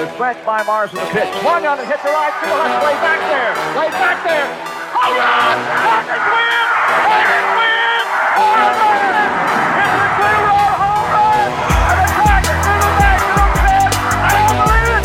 The stretch by Mars with the pitch. Swung on and hit the right field. That's way back there. Way back there. Home run! Tigers win! Tigers win! Home run! It's a two-run home run! And the Tigers do the national fifth! I don't believe it!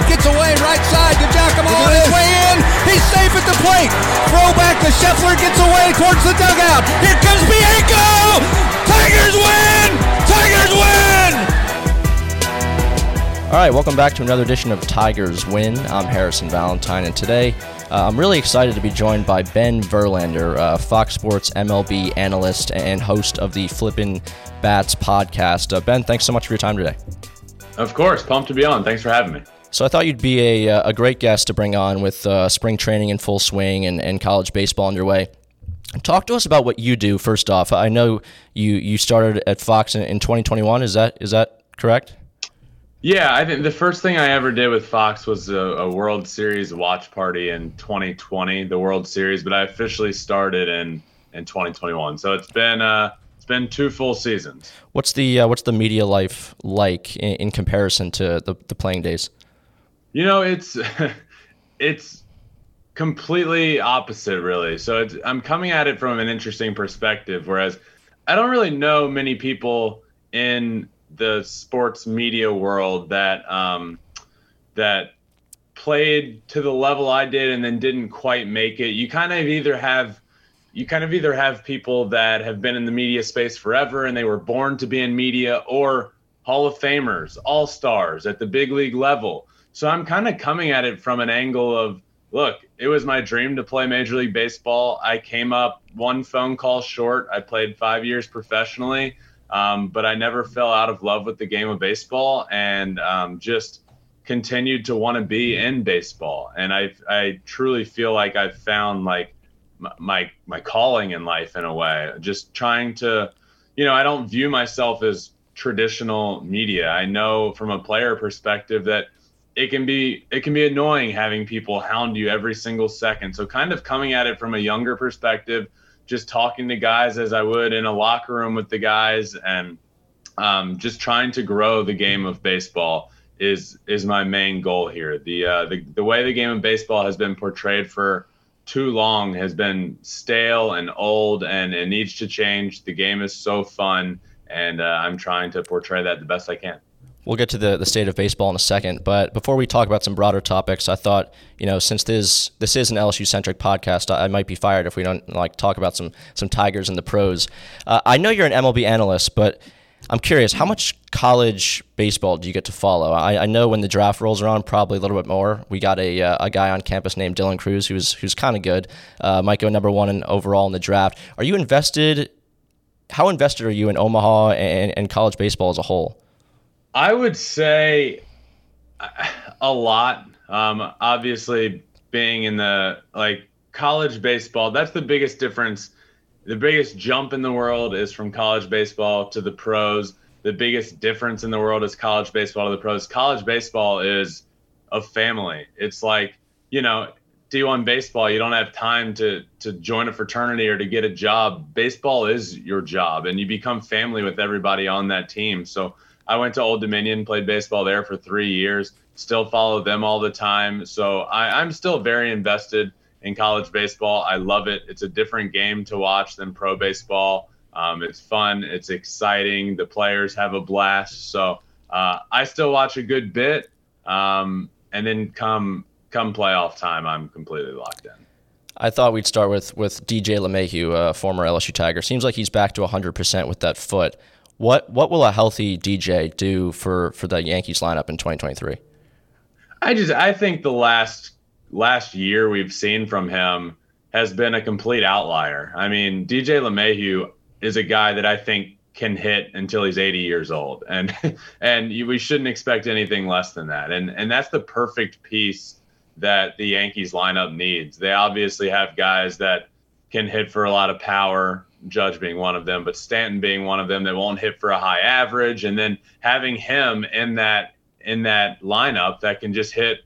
It gets away right side to Giacomo on his way in. He's safe at the plate. Throw back to Scheffler gets away towards the dugout. Here comes Bianco. Tigers win. Tigers win. All right, welcome back to another edition of Tigers Win. I'm Harrison Valentine, and today uh, I'm really excited to be joined by Ben Verlander, uh, Fox Sports MLB analyst and host of the Flippin' Bats podcast. Uh, ben, thanks so much for your time today. Of course, pumped to be on. Thanks for having me. So I thought you'd be a, uh, a great guest to bring on with uh, spring training in full swing and, and college baseball underway. Talk to us about what you do. First off, I know you you started at Fox in, in 2021. Is that is that correct? Yeah, I think the first thing I ever did with Fox was a, a, World Series watch party in 2020, the World Series, but I officially started in in 2021. So it's been uh, it's been two full seasons. What's the uh, what's the media life like in, in comparison to the, the playing days? You know, it's it's completely opposite, really. So it's, I'm coming at it from an interesting perspective, whereas I don't really know many people in the sports media world that um, that played to the level I did and then didn't quite make it. You kind of either have you kind of either have people that have been in the media space forever and they were born to be in media or Hall of Famers, all stars at the big league level. So I'm kind of coming at it from an angle of look, it was my dream to play Major League Baseball. I came up one phone call short. I played five years professionally. Um, but I never fell out of love with the game of baseball and um, just continued to want to be in baseball. And I, I truly feel like I've found like my, my calling in life in a way, just trying to, you know, I don't view myself as traditional media. I know from a player perspective that it can be it can be annoying having people hound you every single second. So kind of coming at it from a younger perspective, just talking to guys as I would in a locker room with the guys and um, just trying to grow the game of baseball is is my main goal here. The, uh, the the way the game of baseball has been portrayed for too long has been stale and old, and it needs to change. The game is so fun, and uh, I'm trying to portray that the best I can. We'll get to the, the state of baseball in a second, but before we talk about some broader topics, I thought you know since this this is an LSU centric podcast, I, I, might be fired if we don't like talk about some some Tigers and the pros. Uh, I know you're an MLB analyst, but I'm curious how much college baseball do you get to follow? I, I know when the draft rolls around, probably a little bit more. We got a uh, a guy on campus named Dylan Crews who's who's kind of good. Uh, might go number one in overall in the draft. Are you invested? How invested are you in Omaha and, and college baseball as a whole? I would say a lot. Um, obviously, being in the like college baseball, that's the biggest difference. The biggest jump in the world is from college baseball to the pros. The biggest difference in the world is college baseball to the pros. College baseball is a family. It's like, you know, D1 baseball, you don't have time to to join a fraternity or to get a job. Baseball is your job and you become family with everybody on that team. So I went to Old Dominion, played baseball there for three years, still follow them all the time. So I, I'm still very invested in college baseball. I love it. It's a different game to watch than pro baseball. Um, it's fun. It's exciting. The players have a blast. So uh, I still watch a good bit. Um, and then come come playoff time, I'm completely locked in. I thought we'd start with with DJ LeMahieu, a former LSU Tiger. Seems like he's back to 100% with that foot. What what will a healthy DJ do for for the Yankees lineup in 2023? I just I think the last last year we've seen from him has been a complete outlier. I mean, DJ LeMahieu is a guy that I think can hit until he's 80 years old, and and we shouldn't expect anything less than that. And and that's the perfect piece that the Yankees lineup needs. They obviously have guys that can hit for a lot of power, Judge being one of them, but Stanton being one of them that won't hit for a high average, and then having him in that in that lineup that can just hit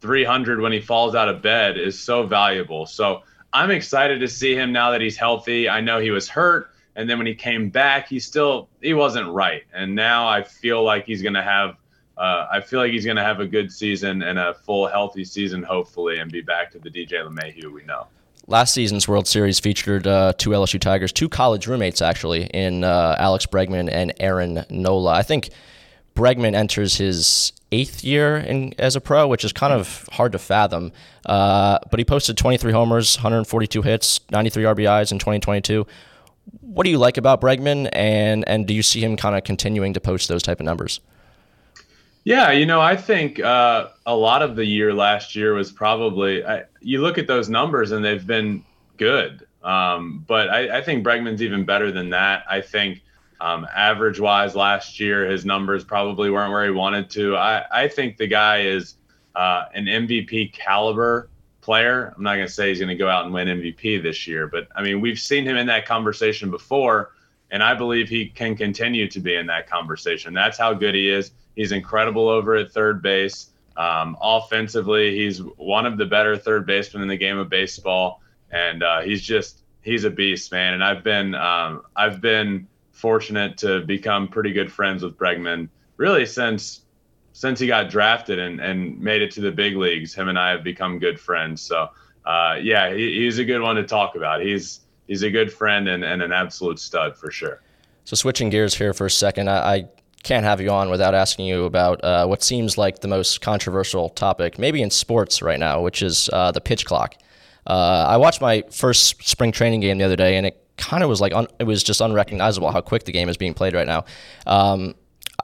300 when he falls out of bed is so valuable. So I'm excited to see him now that he's healthy. I know he was hurt, and then when he came back, he still he wasn't right, and now I feel like he's to have uh, I feel like he's going to have a good season and a full healthy season, hopefully, and be back to the DJ LeMahieu we know. Last season's World Series featured uh, two LSU Tigers, two college roommates actually, in uh, Alex Bregman and Aaron Nola. I think Bregman enters his eighth year in, as a pro, which is kind of hard to fathom. Uh, but he posted 23 homers, 142 hits, 93 RBIs in 2022. What do you like about Bregman, and and do you see him kind of continuing to post those type of numbers? Yeah, you know, I think uh, a lot of the year last year was probably. I, you look at those numbers and they've been good, um, but I, I, think Bregman's even better than that. I think um, average wise last year, his numbers probably weren't where he wanted to. I, I think the guy is uh, an MVP caliber player. I'm not going to say he's going to go out and win MVP this year, but I mean, we've seen him in that conversation before, and I believe he can continue to be in that conversation. That's how good he is He's incredible over at third base. Um, offensively, he's one of the better third basemen in the game of baseball, and uh, he's just he's a beast, man. And I've been um, I've been fortunate to become pretty good friends with Bregman really since since he got drafted and, and made it to the big leagues. Him and I have become good friends. So uh, yeah, he, he's a good one to talk about. He's he's a good friend and, and an absolute stud for sure. So switching gears here for a second, I, I can't have you on without asking you about uh, what seems like the most controversial topic, maybe in sports right now, which is uh, the pitch clock. Uh, I watched my first spring training game the other day, and it kind of was like un- it was just unrecognizable how quick the game is being played right now. Um,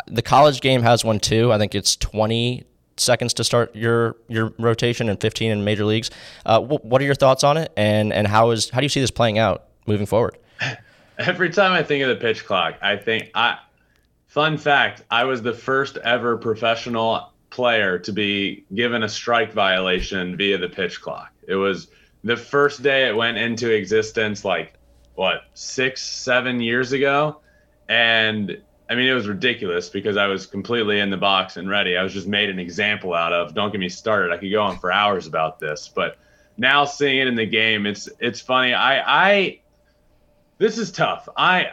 the college game has one too. I think it's 20 seconds to start your your rotation and 15 in major leagues. Uh, what are your thoughts on it, and and how is how do you see this playing out moving forward? Every time I think of the pitch clock, I think I Fun fact I was the first ever professional player to be given a strike violation via the pitch clock. It was the first day it went into existence, like, what, six, seven years ago? And I mean, it was ridiculous because I was completely in the box and ready. I was just made an example out of. Don't get me started. I could go on for hours about this, but now seeing it in the game, it's it's funny. I I this is tough. I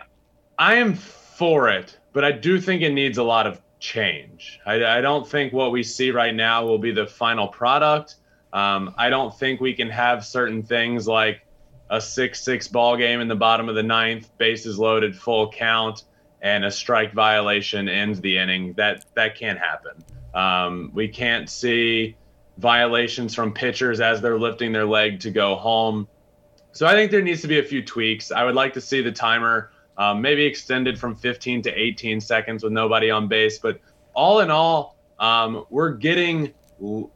I am for it but I do think it needs a lot of change. I, I don't think what we see right now will be the final product. Um, I don't think we can have certain things like a six-six ball game in the bottom of the ninth, bases loaded, full count, and a strike violation ends the inning. That that can't happen. Um, we can't see violations from pitchers as they're lifting their leg to go home. So I think there needs to be a few tweaks. I would like to see the timer um, maybe extended from 15 to 18 seconds with nobody on base. But all in all, um, we're getting l-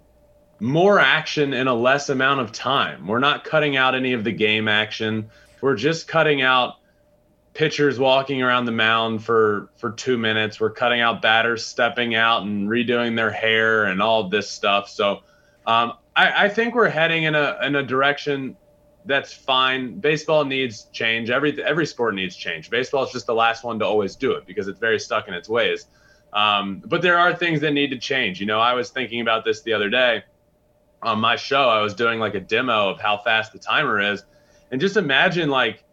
more action in a less amount of time. We're not cutting out any of the game action. We're just cutting out pitchers walking around the mound for for two minutes. We're cutting out batters stepping out and redoing their hair and all this stuff. So um, I, I think we're heading in a in a direction that's fine. Baseball needs change. Every every sport needs change. Baseball is just the last one to always do it because it's very stuck in its ways. Um, but there are things that need to change. You know, I was thinking about this the other day on my show. I was doing like a demo of how fast the timer is, and just imagine like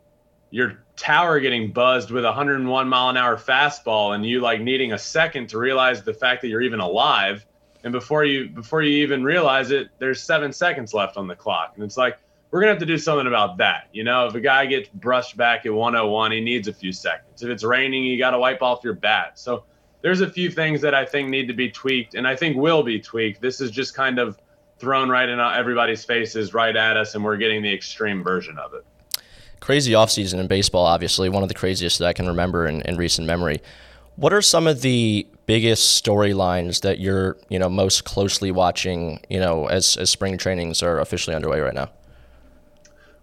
your tower getting buzzed with a 101 mile an hour fastball, and you like needing a second to realize the fact that you're even alive. And before you before you even realize it, there's seven seconds left on the clock, and it's like we're gonna have to do something about that. You know, if a guy gets brushed back at 101, he needs a few seconds. If it's raining, you got to wipe off your bat. So there's a few things that I think need to be tweaked, and I think will be tweaked. This is just kind of thrown right in everybody's faces, right at us, and we're getting the extreme version of it. Crazy offseason in baseball, obviously, one of the craziest that I can remember in, in recent memory. What are some of the biggest storylines that you're, you know, most closely watching, you know, as, as spring trainings are officially underway right now?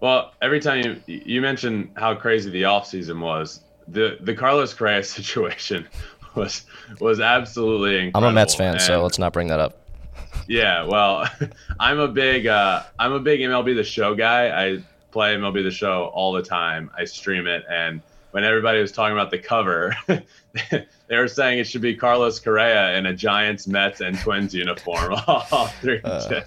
Well, every time you you mention how crazy the offseason was, the the Carlos Correa situation was was absolutely incredible. I'm a Mets fan, and, so let's not bring that up. Yeah, well, I'm a big uh, I'm a big MLB The Show guy. I play MLB The Show all the time. I stream it, and when everybody was talking about the cover, they were saying it should be Carlos Correa in a Giants, Mets, and Twins uniform. all three uh.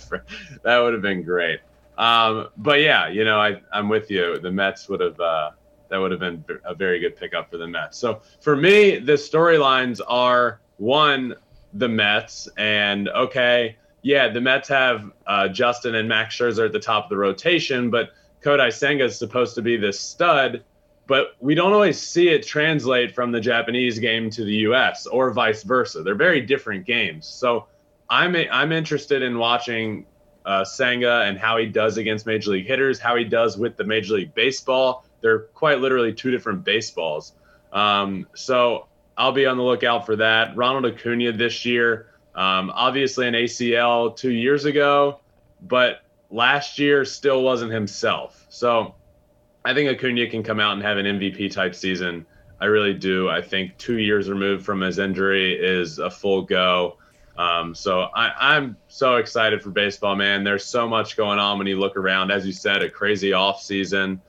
That would have been great. Um, but yeah, you know, I, I'm with you. The Mets would have uh, that would have been a very good pickup for the Mets. So for me, the storylines are one the Mets, and okay, yeah, the Mets have uh, Justin and Max Scherzer at the top of the rotation, but Kodai Senga is supposed to be this stud, but we don't always see it translate from the Japanese game to the U.S. or vice versa. They're very different games. So I'm I'm interested in watching uh, Senga and how he does against major league hitters, how he does with the Major League Baseball. They're quite literally two different baseballs. Um, so I'll be on the lookout for that. Ronald Acuna this year, um, obviously an ACL two years ago, but last year still wasn't himself. So I think Acuna can come out and have an MVP type season. I really do. I think two years removed from his injury is a full go. Um, so I, am so excited for baseball, man. There's so much going on when you look around. As you said, a crazy off season.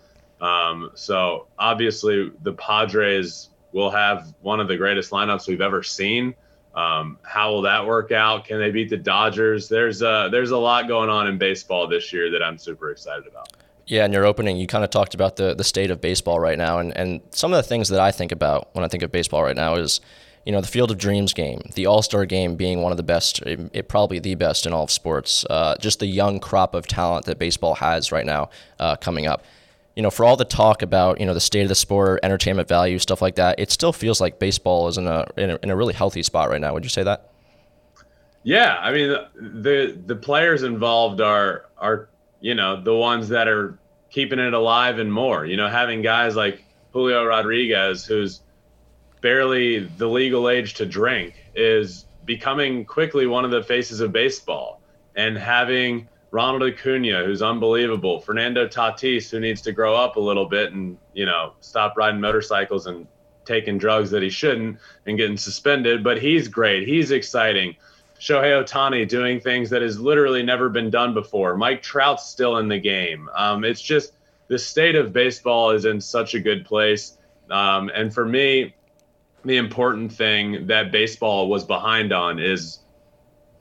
Um, so obviously the Padres will have one of the greatest lineups we've ever seen. Um, how will that work out? Can they beat the Dodgers? There's a there's a lot going on in baseball this year that I'm super excited about. Yeah, in your opening, you kind of talked about the the state of baseball right now, and and some of the things that I think about when I think of baseball right now is you know, the Field of Dreams game, the All Star game being one of the best, it, it, probably the best in all of sports. Uh, just the young crop of talent that baseball has right now uh, coming up. You know, for all the talk about you know the state of the sport, entertainment value, stuff like that, it still feels like baseball is in a in a, in a really healthy spot right now. Would you say that? Yeah, I mean the the players involved are are you know the ones that are keeping it alive and more. You know, having guys like Julio Rodriguez, who's barely the legal age to drink is becoming quickly one of the faces of baseball and having Ronald Acuna, who's unbelievable, Fernando Tatis, who needs to grow up a little bit and, you know, stop riding motorcycles and taking drugs that he shouldn't and getting suspended, but he's great. He's exciting. Shohei Ohtani doing things that has literally never been done before. Mike Trout's still in the game. Um, it's just the state of baseball is in such a good place. Um, and for me, the important thing that baseball was behind on is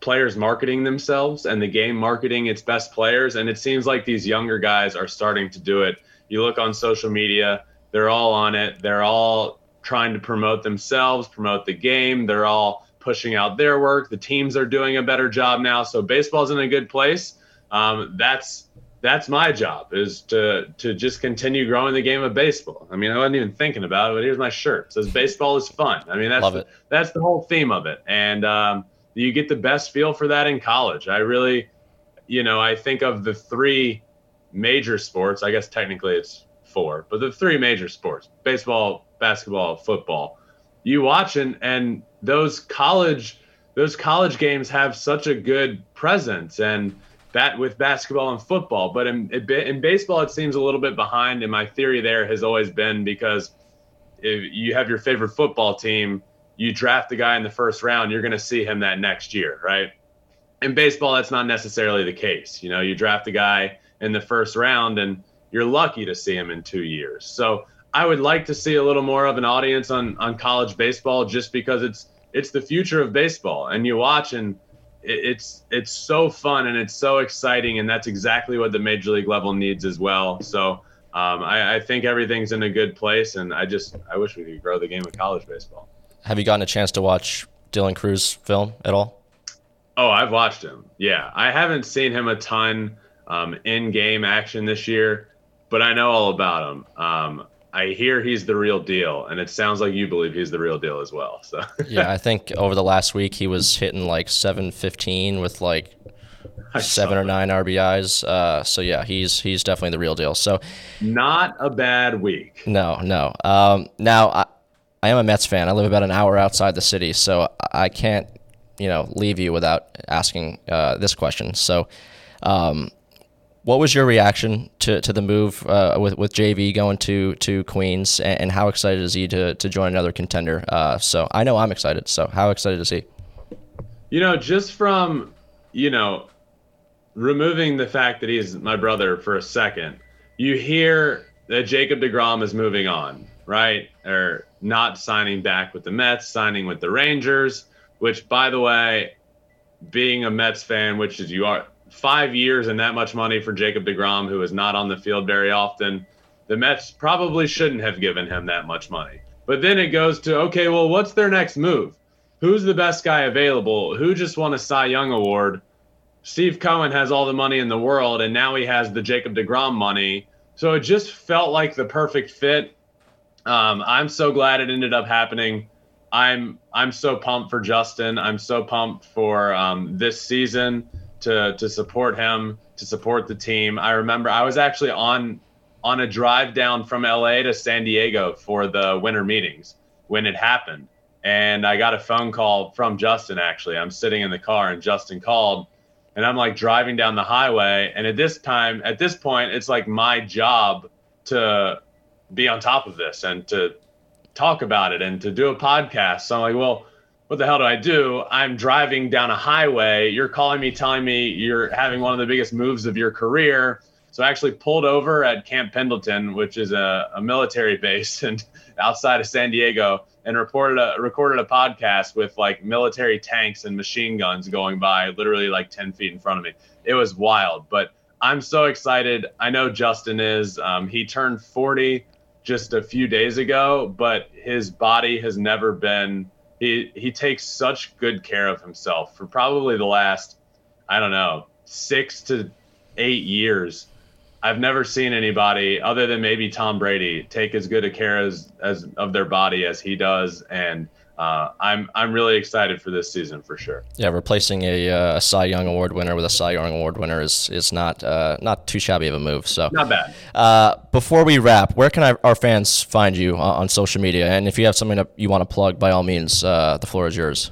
players marketing themselves and the game marketing its best players. And it seems like these younger guys are starting to do it. You look on social media, they're all on it. They're all trying to promote themselves, promote the game. They're all pushing out their work. The teams are doing a better job now. So baseball's in a good place. Um, that's that's my job is to to just continue growing the game of baseball. I mean, I wasn't even thinking about it, but here's my shirt. It says baseball is fun. I mean, that's it. that's the whole theme of it. And um, you get the best feel for that in college. I really, you know, I think of the three major sports. I guess technically it's four, but the three major sports: baseball, basketball, football. You watch and and those college those college games have such a good presence and that with basketball and football. But in, in baseball, it seems a little bit behind. And my theory there has always been because if you have your favorite football team, you draft the guy in the first round, you're going to see him that next year, right? In baseball, that's not necessarily the case. You know, you draft a guy in the first round and you're lucky to see him in two years. So I would like to see a little more of an audience on, on college baseball just because it's it's the future of baseball. And you watch and it's it's so fun and it's so exciting, and that's exactly what the major league level needs as well. So um, I, I, think everything's in a good place, and I just I wish we could grow the game of college baseball. Have you gotten a chance to watch Dylan Crews film at all? Oh, I've watched him. Yeah, I haven't seen him a ton um, in game action this year, but I know all about him. Um, I hear he's the real deal, and it sounds like you believe he's the real deal as well. So yeah, I think over the last week he was hitting like seven fifteen with like seven or nine RBIs. Uh, so yeah, he's he's definitely the real deal. So not a bad week. No, no. Um, now I, I am a Mets fan. I live about an hour outside the city, so I can't you know leave you without asking uh, this question. So. Um, what was your reaction to, to the move uh, with with JV going to to Queens, and, and, how excited is he to, to join another contender? Uh, so I know I'm excited. So how excited is he? You know, just from you know removing the fact that he's my brother for a second, you hear that Jacob Degrom is moving on, right? Or not signing back with the Mets, signing with the Rangers. Which, by the way, being a Mets fan, which is you are five years and that much money for Jacob DeGrom, who is not on the field very often, the Mets probably shouldn't have given him that much money. But then it goes to, okay, well, what's their next move? who's the best guy available? Who just won a Cy Young award? Steve Cohen has all the money in the world, and now he has the Jacob DeGrom money. So it just felt like the perfect fit. Um, I'm so glad it ended up happening. I'm I'm so pumped for Justin. I'm so pumped for um, this season to to support him, to support the team. I remember I was actually on on a drive down from LA to San Diego for the winter meetings when it happened. And I got a phone call from Justin actually. I'm sitting in the car and Justin called and I'm like driving down the highway and at this time at this point it's like my job to be on top of this and to talk about it and to do a podcast. So I'm like, well, what the hell do I do? I'm driving down a highway. You're calling me, telling me you're having one of the biggest moves of your career. So I actually pulled over at Camp Pendleton, which is a, a military base and outside of San Diego, and reported a, recorded a podcast with like military tanks and machine guns going by, literally like 10 feet in front of me. It was wild, but I'm so excited. I know Justin is. Um, he turned 40 just a few days ago, but his body has never been. He he takes such good care of himself for probably the last, I don't know, six to eight years. I've never seen anybody other than maybe Tom Brady take as good a care as, as of their body as he does, and uh, I'm I'm really excited for this season for sure. Yeah, replacing a, uh, a Cy Young Award winner with a Cy Young Award winner is is not uh, not too shabby of a move. So not bad. Uh, before we wrap, where can I, our fans find you on, on, social media? And if you have something that you want to plug, by all means, uh, the floor is yours.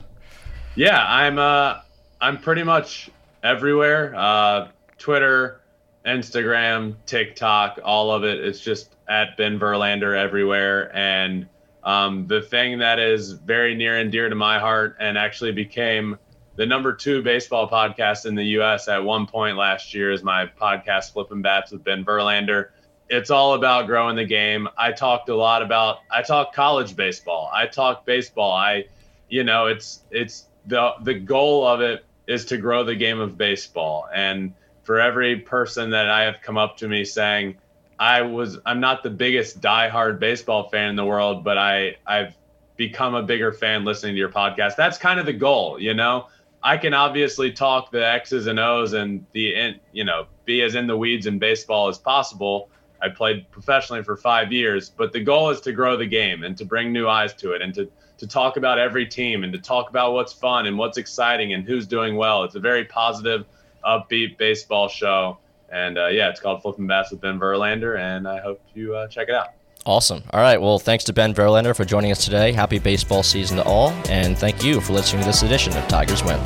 Yeah, I'm uh, I'm pretty much everywhere. Twitter. Instagram, TikTok, all of it. It's just at Ben Verlander everywhere. And um, the thing that is very near and dear to my heart and actually became the number two baseball podcast in the U.S. at one point last year is my podcast, Flippin' Bats with Ben Verlander. It's all about growing the game. I talked a lot about, I talk college baseball. I talk baseball. I, you know, it's, it's the, the goal of it is to grow the game of baseball. And, for every person that I have come up to me saying, I was I'm not the biggest diehard baseball fan in the world, but I I've become a bigger fan listening to your podcast. That's kind of the goal, you know. I can obviously talk the X's and O's and the in, you know be as in the weeds in baseball as possible. I played professionally for five years, but the goal is to grow the game and to bring new eyes to it and to to talk about every team and to talk about what's fun and what's exciting and who's doing well. It's a very positive upbeat baseball show. And uh, yeah, it's called Flippin' Bats with Ben Verlander, and I hope you uh, check it out. Awesome. All right. Well, thanks to Ben Verlander for joining us today. Happy baseball season to all, and thank you for listening to this edition of Tigers Win.